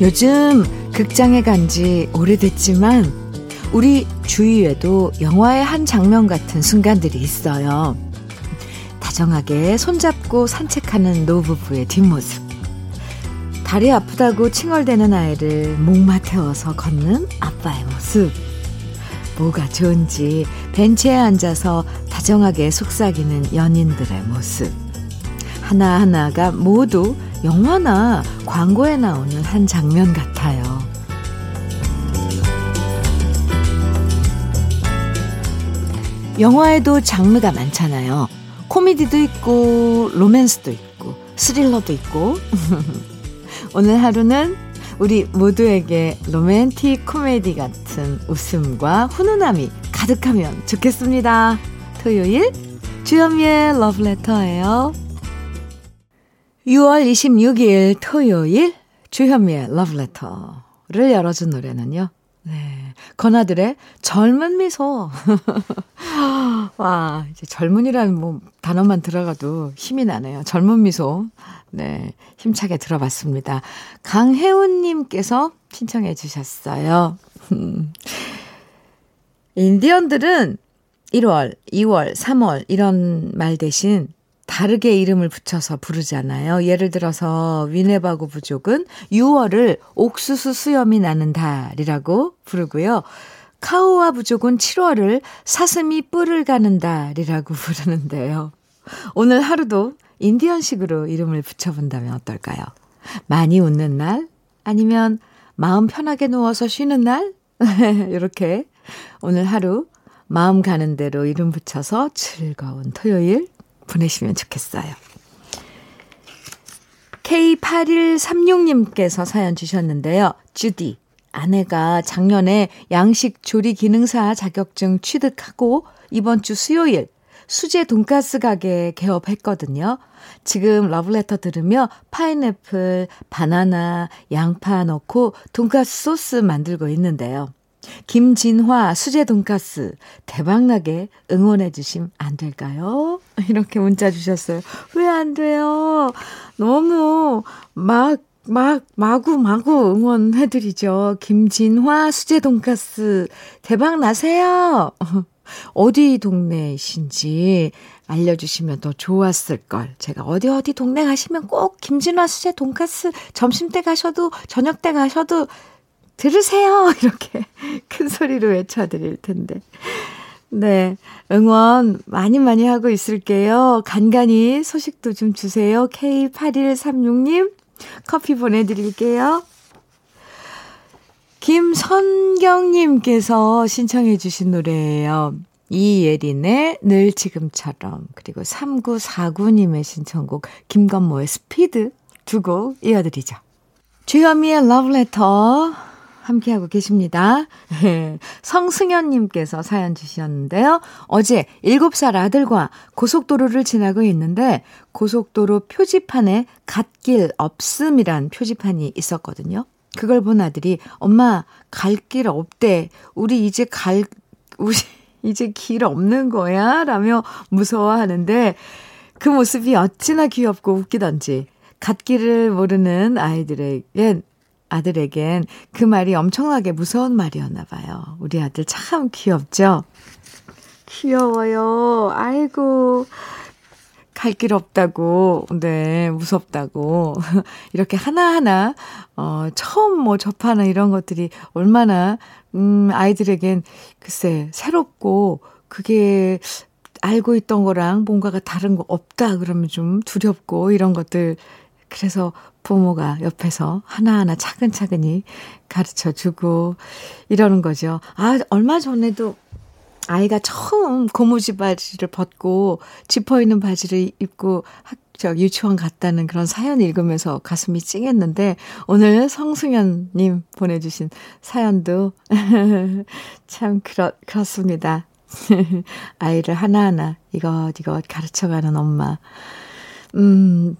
요즘 극장에 간 지 오래됐지만 우리 주위에도 영화의 한 장면 같은 순간들이 있어요. 다정하게 손잡고 산책하는 노부부의 뒷모습. 다리 아프다고 칭얼대는 아이를 목마 태워서 걷는 아빠의 모습. 뭐가 좋은지 벤치에 앉아서 다정하게 속삭이는 연인들의 모습. 하나하나가 모두 영화나 광고에 나오는 한 장면 같아요. 영화에도 장르가 많잖아요. 코미디도 있고, 로맨스도 있고, 스릴러도 있고. 오늘 하루는 우리 모두에게 로맨틱 코미디 같은 웃음과 훈훈함이 가득하면 좋겠습니다. 토요일 주현미의 러브레터예요. 6월 26일 토요일 주현미의 러브레터를 열어준 노래는요. 네. 건아들의 젊은 미소. 와, 이제 젊은이라는 뭐 단어만 들어가도 힘이 나네요. 젊은 미소. 네. 힘차게 들어봤습니다. 강혜운님께서 신청해 주셨어요. 인디언들은 1월, 2월, 3월 이런 말 대신 다르게 이름을 붙여서 부르잖아요. 예를 들어서 위네바고 부족은 6월을 옥수수 수염이 나는 달이라고 부르고요. 카오와 부족은 7월을 사슴이 뿔을 가는 달이라고 부르는데요. 오늘 하루도 인디언식으로 이름을 붙여본다면 어떨까요? 많이 웃는 날? 아니면 마음 편하게 누워서 쉬는 날? 이렇게 오늘 하루 마음 가는 대로 이름 붙여서 즐거운 토요일 보내시면 좋겠어요. K8136님께서 사연 주셨는데요. 주디, 아내가 작년에 양식 조리 기능사 자격증 취득하고 이번 주 수요일 수제 돈가스 가게 개업했거든요. 지금 러브레터 들으며 파인애플, 바나나, 양파 넣고 돈가스 소스 만들고 있는데요. 김진화 수제 돈가스 대박나게 응원해 주시면 안 될까요? 이렇게 문자 주셨어요. 왜 안 돼요? 너무 막, 막, 마구, 마구 응원해 드리죠. 김진화 수제 돈가스 대박나세요! 어디 동네이신지 알려주시면 더 좋았을걸. 제가 어디 어디 동네 가시면 꼭 김진화 수제 돈가스 점심 때 가셔도 저녁 때 가셔도 들으세요! 이렇게 큰 소리로 외쳐드릴 텐데. 네. 응원 많이 많이 하고 있을게요. 간간히 소식도 좀 주세요. K8136님, 커피 보내드릴게요. 김선경님께서 신청해주신 노래예요. 이예린의 늘 지금처럼, 그리고 3949님의 신청곡, 김건모의 스피드 두 곡 이어드리죠. 주현미의 러브레터 함께하고 계십니다. 성승현님께서 사연 주셨는데요. 어제 7살 아들과 고속도로를 지나고 있는데 고속도로 표지판에 갓길 없음이란 표지판이 있었거든요. 그걸 본 아들이 엄마 갈 길 없대. 우리 이제 갈 우리 이제 길 없는 거야? 라며 무서워하는데 그 모습이 어찌나 귀엽고 웃기던지 갓길을 모르는 아이들에겐 아들에겐 그 말이 엄청나게 무서운 말이었나 봐요. 우리 아들 참 귀엽죠? 귀여워요. 아이고. 갈 길 없다고, 네, 무섭다고. 이렇게 하나하나, 어, 처음 뭐 접하는 이런 것들이 얼마나, 음, 아이들에겐 글쎄, 새롭고, 그게 알고 있던 거랑 뭔가가 다른 거 없다 그러면 좀 두렵고, 이런 것들. 그래서 부모가 옆에서 하나하나 차근차근히 가르쳐 주고 이러는 거죠. 아, 얼마 전에도 아이가 처음 고무지 바지를 벗고 지퍼 있는 바지를 입고 학, 저 유치원 갔다는 그런 사연 읽으면서 가슴이 찡했는데 오늘 성승현 님 보내주신 사연도 참 그렇, 그렇습니다. 아이를 하나하나 이것 이것 가르쳐가는 엄마. 음,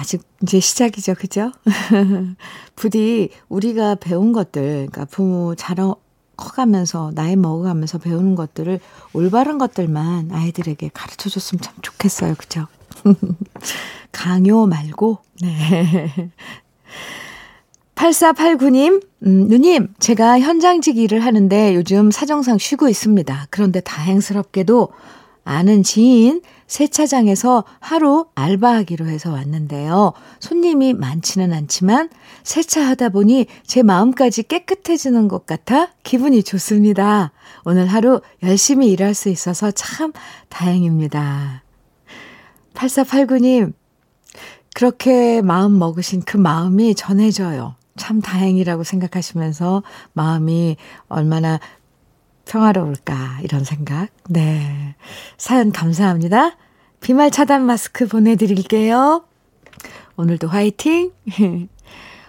아직 이제 시작이죠. 그죠? 부디 우리가 배운 것들, 그러니까 부모 자라 커가면서, 나이 먹어가면서 배우는 것들을 올바른 것들만 아이들에게 가르쳐 줬으면 참 좋겠어요. 그죠? 강요 말고, 네. 8489님, 음, 누님, 제가 현장직 일을 하는데 요즘 사정상 쉬고 있습니다. 그런데 다행스럽게도 아는 지인 세차장에서 하루 알바하기로 해서 왔는데요. 손님이 많지는 않지만 세차하다 보니 제 마음까지 깨끗해지는 것 같아 기분이 좋습니다. 오늘 하루 열심히 일할 수 있어서 참 다행입니다. 8489님, 그렇게 마음 먹으신 그 마음이 전해져요. 참 다행이라고 생각하시면서 마음이 얼마나 평화로울까, 이런 생각. 네. 사연 감사합니다. 비말 차단 마스크 보내드릴게요. 오늘도 화이팅!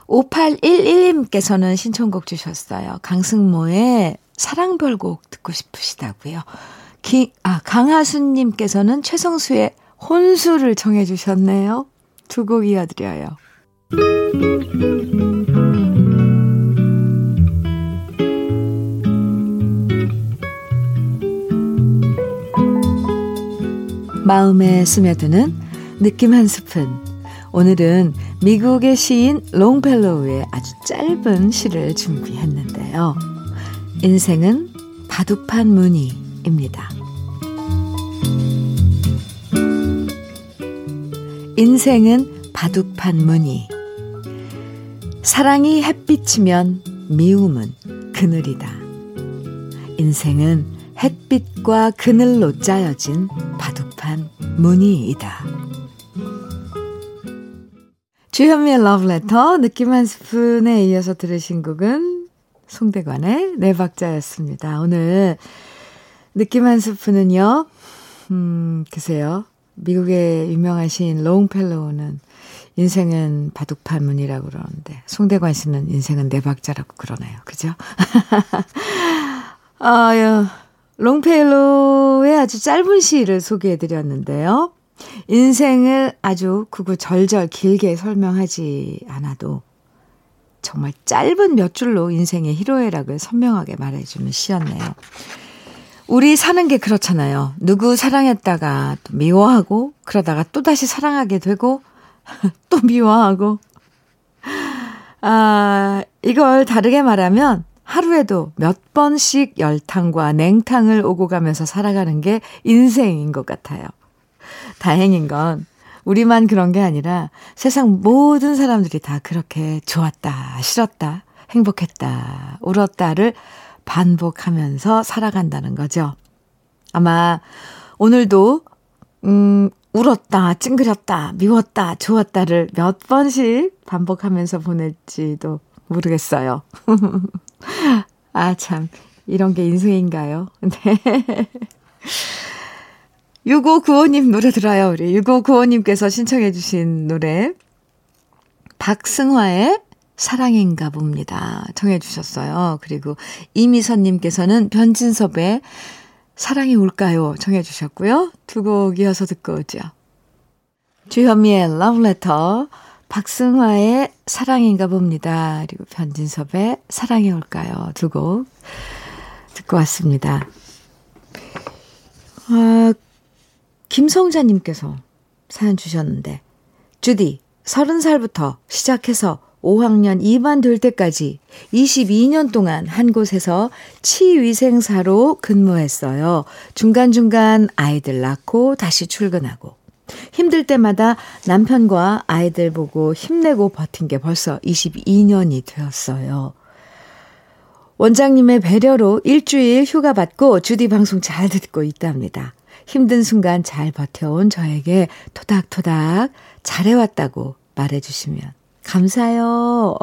5811님께서는 신청곡 주셨어요. 강승모의 사랑별곡 듣고 싶으시다고요. 기, 아, 강하순님께서는 최성수의 혼수를 청해 주셨네요. 두 곡 이어드려요. 마음에 스며드는 느낌 한 스푼. 오늘은 미국의 시인 롱펠로우의 아주 짧은 시를 준비했는데요. 인생은 바둑판 무늬입니다. 인생은 바둑판 무늬. 사랑이 햇빛이면 미움은 그늘이다. 인생은 햇빛과 그늘로 짜여진 바둑 판 무늬이다. 주현미의 러브레터 느낌 한 스푼에 이어서 들으신 곡은 송대관의 네 박자였습니다. 오늘 느낌 한 스푼은요. 음, 글쎄요. 미국의 유명하신 롱펠로우는 인생은 바둑판 문이라고 그러는데 송대관 씨는 인생은 네 박자라고 그러네요. 그죠? 아, 롱펠로우의 아주 짧은 시를 소개해 드렸는데요. 인생을 아주 구구절절 길게 설명하지 않아도 정말 짧은 몇 줄로 인생의 희로애락을 선명하게 말해주는 시였네요. 우리 사는 게 그렇잖아요. 누구 사랑했다가 또 미워하고, 그러다가 또 다시 사랑하게 되고, 또 미워하고. 아, 이걸 다르게 말하면 하루에도 몇 번씩 열탕과 냉탕을 오고 가면서 살아가는 게 인생인 것 같아요. 다행인 건 우리만 그런 게 아니라 세상 모든 사람들이 다 그렇게 좋았다, 싫었다, 행복했다, 울었다를 반복하면서 살아간다는 거죠. 아마 오늘도, 음, 울었다, 찡그렸다, 미웠다, 좋았다를 몇 번씩 반복하면서 보낼지도 모르겠어요. 아, 참. 이런 게 인생인가요? 네. 6595님 노래 들어요, 우리. 6595님께서 신청해 주신 노래. 박승화의 사랑인가 봅니다. 청해 주셨어요. 그리고 이미선님께서는 변진섭의 사랑이 올까요? 청해 주셨고요. 두 곡 이어서 듣고 오죠. 주현미의 러브레터, 박승화의 사랑인가 봅니다. 그리고 변진섭의 사랑이 올까요? 두 곡 듣고 왔습니다. 아, 김성자님께서 사연 주셨는데, 주디, 30살부터 시작해서 5학년 2반 될 때까지 22년 동안 한 곳에서 치위생사로 근무했어요. 중간중간 아이들 낳고 다시 출근하고. 힘들 때마다 남편과 아이들 보고 힘내고 버틴 게 벌써 22년이 되었어요. 원장님의 배려로 일주일 휴가 받고 주디 방송 잘 듣고 있답니다. 힘든 순간 잘 버텨온 저에게 토닥토닥 잘해왔다고 말해주시면 감사해요.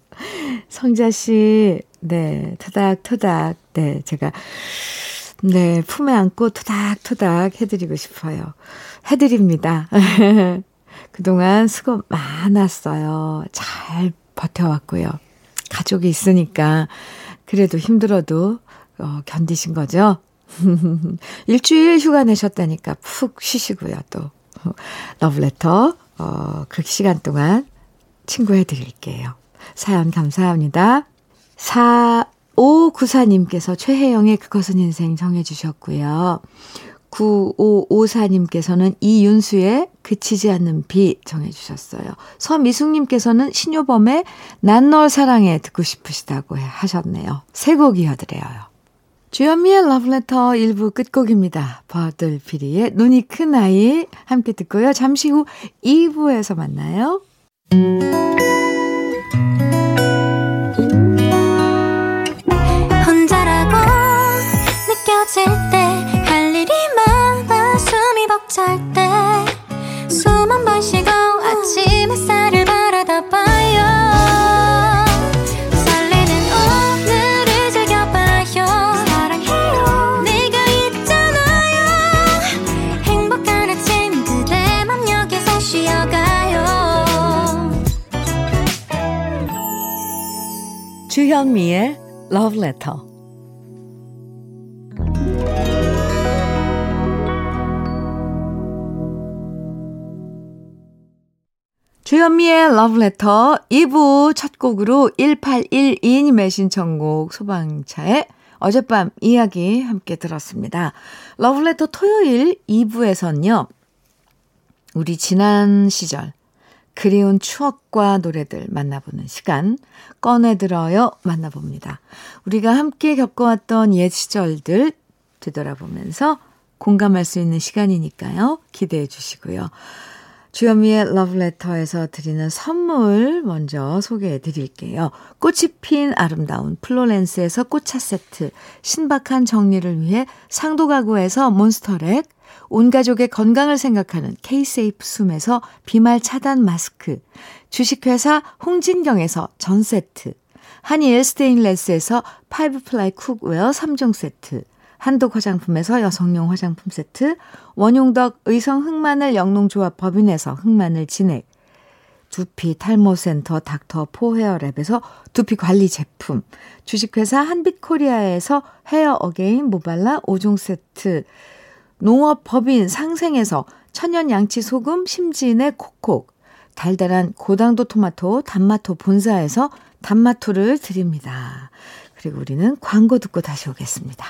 성자 씨, 네, 토닥토닥, 네, 제가, 네, 품에 안고 토닥토닥 해드리고 싶어요. 해드립니다. 그동안 수고 많았어요. 잘 버텨왔고요. 가족이 있으니까, 그래도 힘들어도, 어, 견디신 거죠? 일주일 휴가 내셨다니까 푹 쉬시고요, 또. 러브레터, 어, 그 시간 동안 친구해 드릴게요. 사연 감사합니다. 4594님께서 최혜영의 그것은 인생 정해 주셨고요. 9554님께서는 이윤수의 그치지 않는 비 정해주셨어요. 서미숙님께서는 신효범의 난 널 사랑해 듣고 싶으시다고 하셨네요. 세 곡 이어드려요. 주현미의 러브레터 1부 끝곡입니다. 버들피리의 눈이 큰 아이 함께 듣고요. 잠시 후 2부에서 만나요. 벅찰 때숨 한 번 쉬고. 주현미의 Letter. 주현미의 Letter 2부 첫 곡으로 1812님의 신청곡 소방차의 어젯밤 이야기 함께 들었습니다. Letter 토요일 2부에선요. 우리 지난 시절 그리운 추억과 노래들 만나보는 시간 꺼내들어요 만나봅니다. 우리가 함께 겪어왔던 옛 시절들 되돌아보면서 공감할 수 있는 시간이니까요. 기대해 주시고요. 주현미의 러브레터에서 드리는 선물 먼저 소개해 드릴게요. 꽃이 핀 아름다운 플로렌스에서 꽃차 세트, 신박한 정리를 위해 상도 가구에서 몬스터렉, 온 가족의 건강을 생각하는 K-세이프 숨에서 비말 차단 마스크, 주식회사 홍진경에서 전 세트, 한일 스테인레스에서 five ply cookware 3종 세트, 한독 화장품에서 여성용 화장품 세트, 원용덕 의성 흑마늘 영농조합 법인에서 흑마늘 진액, 두피 탈모센터 닥터 포헤어랩에서 두피 관리 제품, 주식회사 한빛코리아에서 헤어 어게인 모발라 5종 세트, 농업 법인 상생에서 천연 양치 소금 심지인의 콕콕, 달달한 고당도 토마토 단마토 본사에서 단마토를 드립니다. 그리고 우리는 광고 듣고 다시 오겠습니다.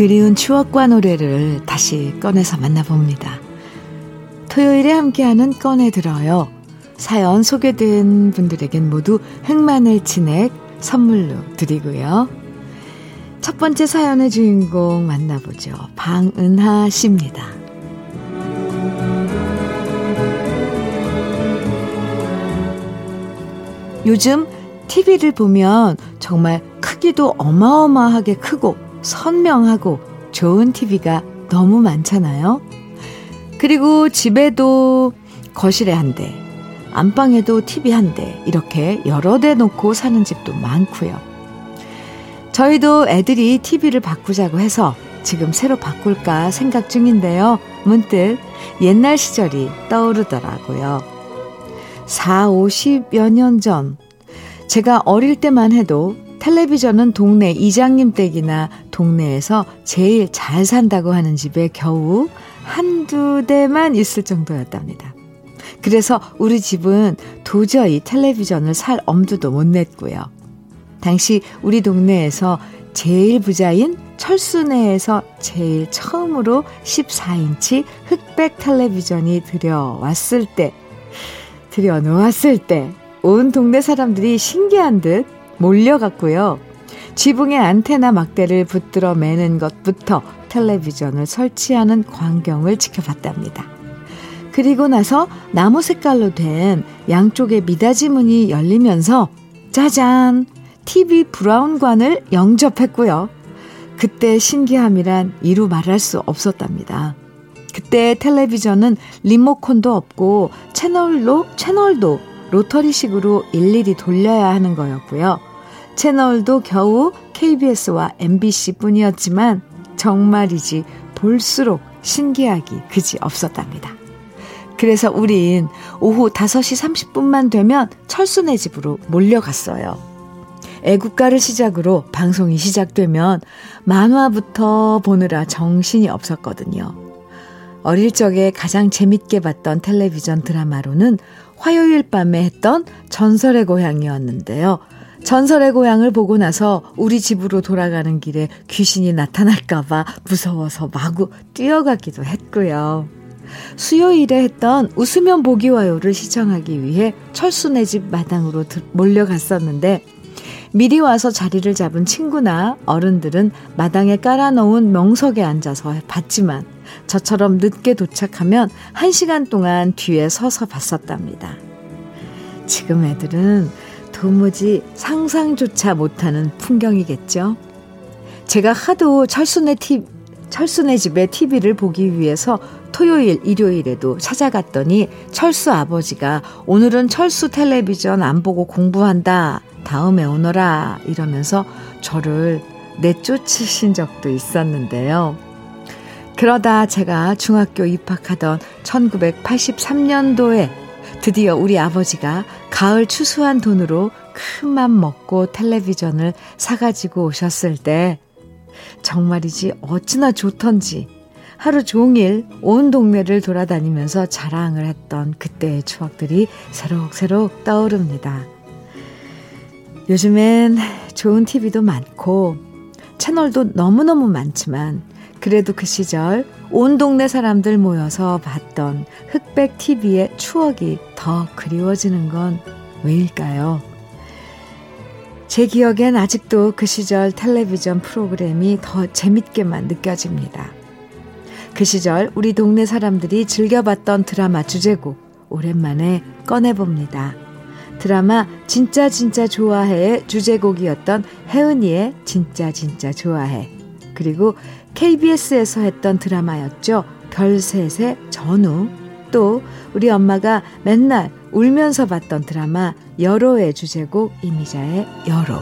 그리운 추억과 노래를 다시 꺼내서 만나봅니다. 토요일에 함께하는 꺼내 들어요. 사연 소개된 분들에겐 모두 흑마늘 진액 선물로 드리고요. 첫 번째 사연의 주인공 만나보죠. 방은하 씨입니다. 요즘 TV를 보면 정말 크기도 어마어마하게 크고 선명하고 좋은 TV가 너무 많잖아요. 그리고 집에도 거실에 한 대, 안방에도 TV 한 대, 이렇게 여러 대 놓고 사는 집도 많고요. 저희도 애들이 TV를 바꾸자고 해서 지금 새로 바꿀까 생각 중인데요. 문득 옛날 시절이 떠오르더라고요. 4, 50여 년 전, 제가 어릴 때만 해도 텔레비전은 동네 이장님 댁이나 동네에서 제일 잘 산다고 하는 집에 겨우 한두 대만 있을 정도였답니다. 그래서 우리 집은 도저히 텔레비전을 살 엄두도 못 냈고요. 당시 우리 동네에서 제일 부자인 철수네에서 제일 처음으로 14인치 흑백 텔레비전이 들여왔을 때, 들여놓았을 때, 온 동네 사람들이 신기한 듯 몰려갔고요. 지붕에 안테나 막대를 붙들어 매는 것부터 텔레비전을 설치하는 광경을 지켜봤답니다. 그리고 나서 나무 색깔로 된 양쪽의 미닫이 문이 열리면서 짜잔! TV 브라운관을 영접했고요. 그때 신기함이란 이루 말할 수 없었답니다. 그때 텔레비전은 리모컨도 없고 채널로 채널도 로터리식으로 일일이 돌려야 하는 거였고요. 채널도 겨우 KBS와 MBC 뿐이었지만 정말이지 볼수록 신기하기 그지 없었답니다. 그래서 우린 오후 5시 30분만 되면 철수네 집으로 몰려갔어요. 애국가를 시작으로 방송이 시작되면 만화부터 보느라 정신이 없었거든요. 어릴 적에 가장 재밌게 봤던 텔레비전 드라마로는 화요일 밤에 했던 전설의 고향이었는데요. 전설의 고향을 보고 나서 우리 집으로 돌아가는 길에 귀신이 나타날까봐 무서워서 마구 뛰어가기도 했고요. 수요일에 했던 웃으면 보기 와요를 시청하기 위해 철수네 집 마당으로 몰려갔었는데 미리 와서 자리를 잡은 친구나 어른들은 마당에 깔아놓은 명석에 앉아서 봤지만 저처럼 늦게 도착하면 한 시간 동안 뒤에 서서 봤었답니다. 지금 애들은 도무지 상상조차 못하는 풍경이겠죠. 제가 하도 철수네 티, 철수네 집에 TV를 보기 위해서 토요일, 일요일에도 찾아갔더니 철수 아버지가 오늘은 철수 텔레비전 안 보고 공부한다. 다음에 오너라. 이러면서 저를 내쫓으신 적도 있었는데요. 그러다 제가 중학교 입학하던 1983년도에 드디어 우리 아버지가 가을 추수한 돈으로 큰 맘 먹고 텔레비전을 사가지고 오셨을 때 정말이지 어찌나 좋던지 하루 종일 온 동네를 돌아다니면서 자랑을 했던 그때의 추억들이 새록새록 떠오릅니다. 요즘엔 좋은 TV도 많고 채널도 너무너무 많지만 그래도 그 시절 온 동네 사람들 모여서 봤던 흑백 TV의 추억이 더 그리워지는 건 왜일까요? 제 기억엔 아직도 그 시절 텔레비전 프로그램이 더 재밌게만 느껴집니다. 그 시절 우리 동네 사람들이 즐겨봤던 드라마 주제곡 오랜만에 꺼내봅니다. 드라마 진짜 진짜 좋아해의 주제곡이었던 혜은이의 진짜 진짜 좋아해. 그리고 KBS에서 했던 드라마였죠. 별셋의 전우. 또 우리 엄마가 맨날 울면서 봤던 드라마 여로의 주제곡 이미자의 여로.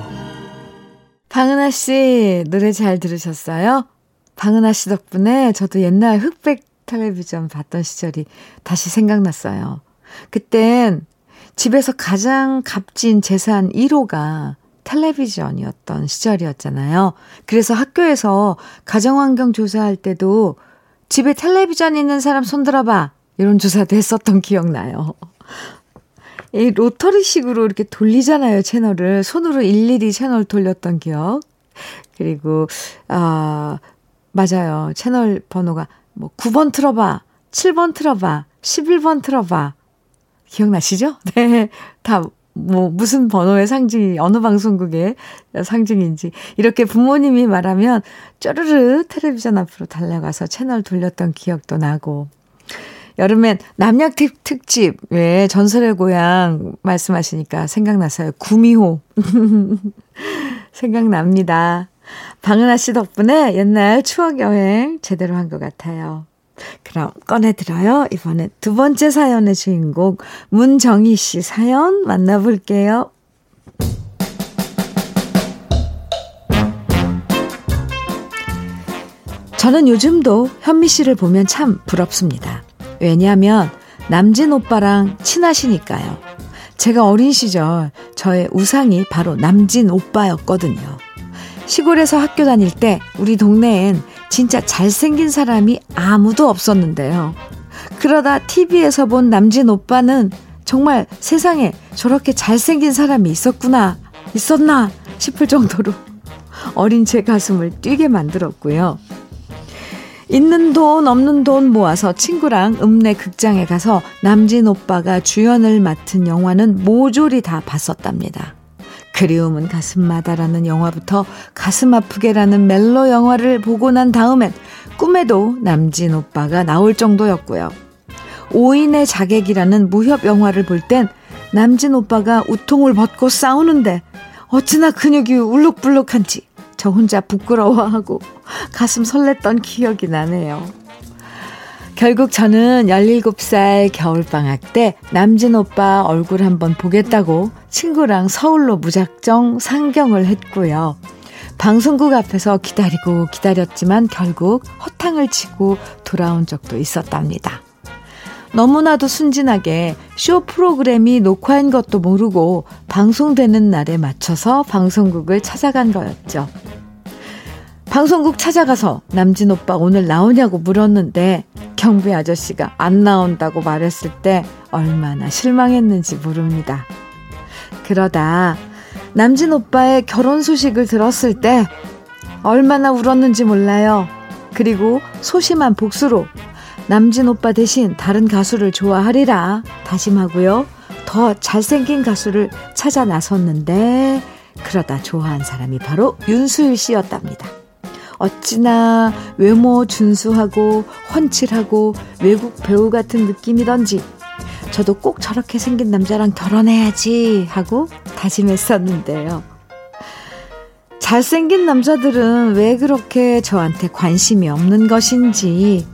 방은하 씨 노래 잘 들으셨어요? 방은하 씨 덕분에 저도 옛날 흑백 텔레비전 봤던 시절이 다시 생각났어요. 그땐 집에서 가장 값진 재산 1호가 텔레비전이었던 시절이었잖아요. 그래서 학교에서 가정환경 조사할 때도 집에 텔레비전 있는 사람 손들어봐. 이런 조사도 했었던 기억나요. 이 로터리식으로 이렇게 돌리잖아요, 채널을. 손으로 일일이 채널 돌렸던 기억. 그리고, 아, 맞아요. 채널 번호가 뭐 9번 틀어봐, 7번 틀어봐, 11번 틀어봐. 기억나시죠? 네. 다 뭐 무슨 번호의 상징이 어느 방송국의 상징인지 이렇게 부모님이 말하면 쪼르르 텔레비전 앞으로 달려가서 채널 돌렸던 기억도 나고 여름엔 남양 특집 왜 전설의 고향 말씀하시니까 생각나서요. 구미호 생각납니다. 방은하 씨 덕분에 옛날 추억 여행 제대로 한 것 같아요. 그럼 꺼내들어요. 이번에 두 번째 사연의 주인공 문정희 씨 사연 만나볼게요. 저는 요즘도 현미 씨를 보면 참 부럽습니다. 왜냐하면 남진 오빠랑 친하시니까요. 제가 어린 시절 저의 우상이 바로 남진 오빠였거든요. 시골에서 학교 다닐 때 우리 동네엔 진짜 잘생긴 사람이 아무도 없었는데요. 그러다 TV에서 본 남진 오빠는 정말 세상에 저렇게 잘생긴 사람이 있었구나, 있었나 싶을 정도로 어린 제 가슴을 뛰게 만들었고요. 있는 돈 없는 돈 모아서 친구랑 읍내 극장에 가서 남진 오빠가 주연을 맡은 영화는 모조리 다 봤었답니다. 그리움은 가슴마다라는 영화부터 가슴 아프게라는 멜로 영화를 보고 난 다음엔 꿈에도 남진 오빠가 나올 정도였고요. 5인의 자객이라는 무협 영화를 볼 땐 남진 오빠가 우통을 벗고 싸우는데 어찌나 근육이 울룩불룩한지 저 혼자 부끄러워하고 가슴 설렜던 기억이 나네요. 결국 저는 17살 겨울방학 때 남진 오빠 얼굴 한번 보겠다고 친구랑 서울로 무작정 상경을 했고요. 방송국 앞에서 기다리고 기다렸지만 결국 허탕을 치고 돌아온 적도 있었답니다. 너무나도 순진하게 쇼 프로그램이 녹화인 것도 모르고 방송되는 날에 맞춰서 방송국을 찾아간 거였죠. 방송국 찾아가서 남진 오빠 오늘 나오냐고 물었는데 경비 아저씨가 안 나온다고 말했을 때 얼마나 실망했는지 모릅니다. 그러다 남진 오빠의 결혼 소식을 들었을 때 얼마나 울었는지 몰라요. 그리고 소심한 복수로 남진 오빠 대신 다른 가수를 좋아하리라 다짐하고요. 더 잘생긴 가수를 찾아 나섰는데 그러다 좋아한 사람이 바로 윤수일 씨였답니다. 어찌나 외모 준수하고 훤칠하고 외국 배우 같은 느낌이던지 저도 꼭 저렇게 생긴 남자랑 결혼해야지 하고 다짐했었는데요. 잘생긴 남자들은 왜 그렇게 저한테 관심이 없는 것인지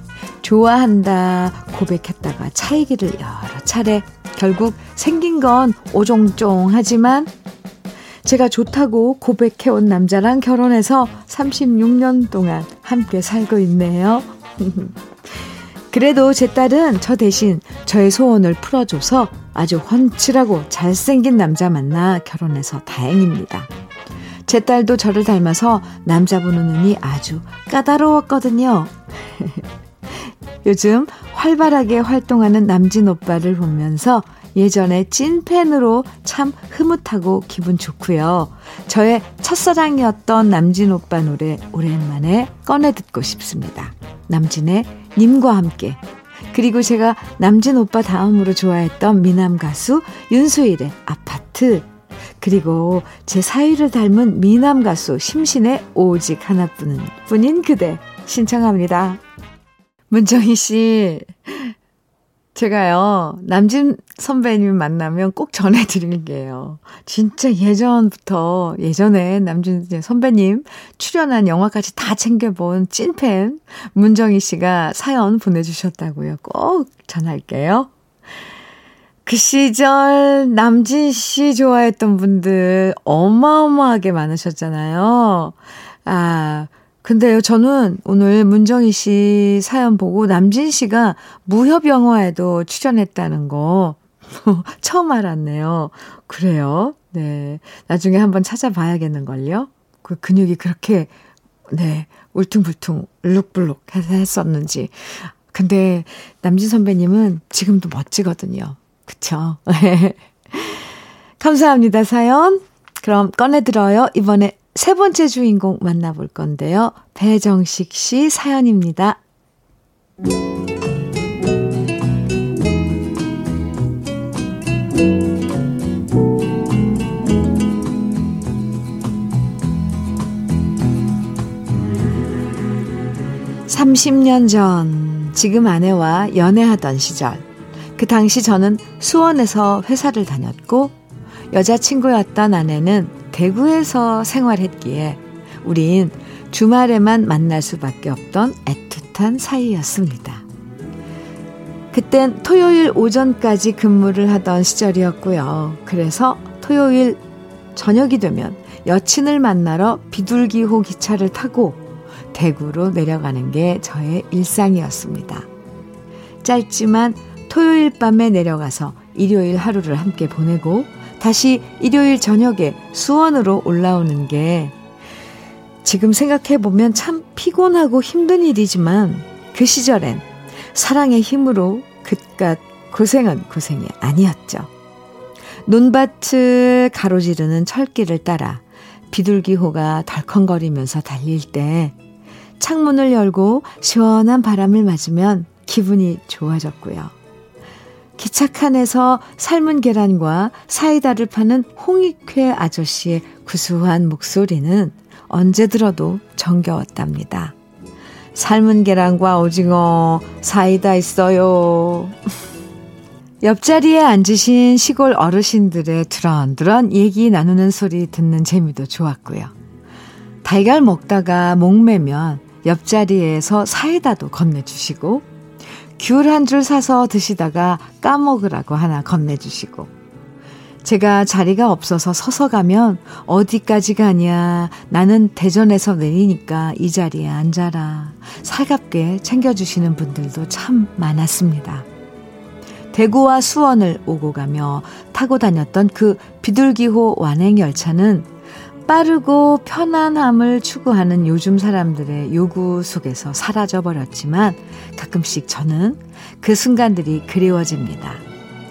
좋아한다 고백했다가 차이기를 여러 차례 결국 생긴 건 오종종하지만 제가 좋다고 고백해온 남자랑 결혼해서 36년 동안 함께 살고 있네요. 그래도 제 딸은 저 대신 저의 소원을 풀어줘서 아주 훤칠하고 잘생긴 남자 만나 결혼해서 다행입니다. 제 딸도 저를 닮아서 남자 보는 눈이 아주 까다로웠거든요. 요즘 활발하게 활동하는 남진 오빠를 보면서 예전에 찐팬으로 참 흐뭇하고 기분 좋고요. 저의 첫사랑이었던 남진 오빠 노래 오랜만에 꺼내 듣고 싶습니다. 남진의 님과 함께 그리고 제가 남진 오빠 다음으로 좋아했던 미남 가수 윤수일의 아파트 그리고 제 사위를 닮은 미남 가수 심신의 오직 하나뿐인 뿐인 그대 신청합니다. 문정희 씨, 제가요, 남진 선배님 만나면 꼭 전해드릴게요. 진짜 예전부터, 예전에 남진 선배님 출연한 영화까지 다 챙겨본 찐팬 문정희 씨가 사연 보내주셨다고요. 꼭 전할게요. 그 시절 남진 씨 좋아했던 분들 어마어마하게 많으셨잖아요. 아, 근데요, 저는 오늘 문정희 씨 사연 보고 남진 씨가 무협 영화에도 출연했다는 거 처음 알았네요. 그래요? 네. 나중에 한번 찾아봐야겠는걸요? 그 근육이 그렇게, 네, 울퉁불퉁, 울룩불룩 했었는지. 근데 남진 선배님은 지금도 멋지거든요. 그쵸? 감사합니다, 사연. 그럼 꺼내들어요. 이번에 세 번째 주인공 만나볼 건데요. 배정식 씨 사연입니다. (30년) 전 지금 아내와 연애하던 시절 그 당시 저는 수원에서 회사를 다녔고 여자친구였던 아내는 대구에서 생활했기에 우린 주말에만 만날 수밖에 없던 애틋한 사이였습니다. 그땐 토요일 오전까지 근무를 하던 시절이었고요. 그래서 토요일 저녁이 되면 여친을 만나러 비둘기호 기차를 타고 대구로 내려가는 게 저의 일상이었습니다. 짧지만 토요일 밤에 내려가서 일요일 하루를 함께 보내고 다시 일요일 저녁에 수원으로 올라오는 게 지금 생각해보면 참 피곤하고 힘든 일이지만 그 시절엔 사랑의 힘으로 그깟 고생은 고생이 아니었죠. 논밭을 가로지르는 철길을 따라 비둘기호가 덜컹거리면서 달릴 때 창문을 열고 시원한 바람을 맞으면 기분이 좋아졌고요. 기차칸에서 삶은 계란과 사이다를 파는 홍익회 아저씨의 구수한 목소리는 언제 들어도 정겨웠답니다. 삶은 계란과 오징어, 사이다 있어요. 옆자리에 앉으신 시골 어르신들의 드런드런 얘기 나누는 소리 듣는 재미도 좋았고요. 달걀 먹다가 목매면 옆자리에서 사이다도 건네주시고 귤 한 줄 사서 드시다가 까먹으라고 하나 건네주시고, 제가 자리가 없어서 서서 가면 어디까지 가냐. 나는 대전에서 내리니까 이 자리에 앉아라. 살갑게 챙겨주시는 분들도 참 많았습니다. 대구와 수원을 오고 가며 타고 다녔던 그 비둘기호 완행 열차는 빠르고 편안함을 추구하는 요즘 사람들의 요구 속에서 사라져버렸지만 가끔씩 저는 그 순간들이 그리워집니다.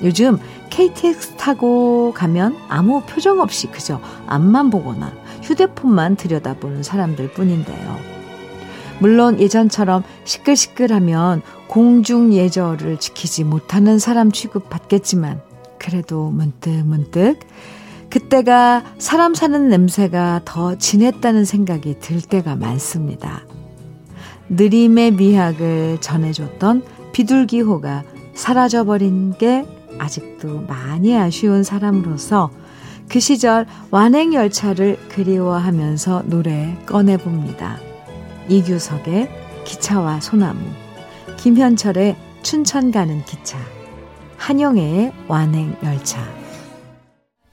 요즘 KTX 타고 가면 아무 표정 없이 그저 앞만 보거나 휴대폰만 들여다보는 사람들 뿐인데요. 물론 예전처럼 시끌시끌하면 공중 예절을 지키지 못하는 사람 취급받겠지만 그래도 문득 문득 그때가 사람 사는 냄새가 더 진했다는 생각이 들 때가 많습니다. 느림의 미학을 전해줬던 비둘기호가 사라져버린 게 아직도 많이 아쉬운 사람으로서 그 시절 완행열차를 그리워하면서 노래 꺼내봅니다. 이규석의 기차와 소나무, 김현철의 춘천 가는 기차, 한영애의 완행열차.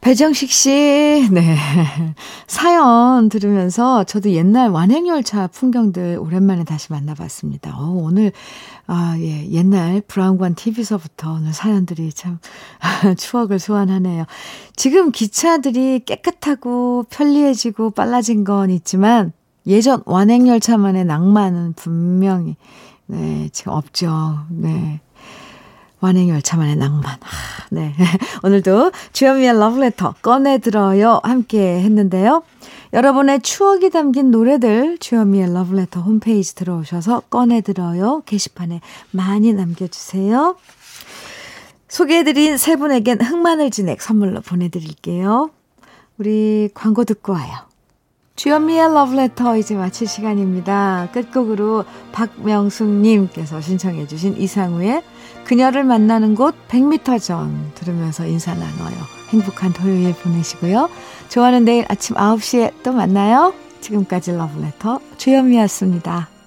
배정식 씨, 네. 사연 들으면서 저도 옛날 완행열차 풍경들 오랜만에 다시 만나봤습니다. 어, 오늘, 아, 예, 옛날 브라운관 TV서부터 오늘 사연들이 참 추억을 소환하네요. 지금 기차들이 깨끗하고 편리해지고 빨라진 건 있지만 예전 완행열차만의 낭만은 분명히, 네, 지금 없죠. 네. 완행열차만의 낭만. 아, 네. 오늘도 주현미의 러브레터 꺼내들어요. 함께 했는데요. 여러분의 추억이 담긴 노래들 주현미의 러브레터 홈페이지 들어오셔서 꺼내들어요. 게시판에 많이 남겨주세요. 소개해드린 세 분에겐 흑마늘 진액 선물로 보내드릴게요. 우리 광고 듣고 와요. 주현미의 러브레터 이제 마칠 시간입니다. 끝곡으로 박명숙님께서 신청해 주신 이상우의 그녀를 만나는 곳 100m 전 들으면서 인사 나눠요. 행복한 토요일 보내시고요. 좋아하는 내일 아침 9시에 또 만나요. 지금까지 러브레터 주현미였습니다.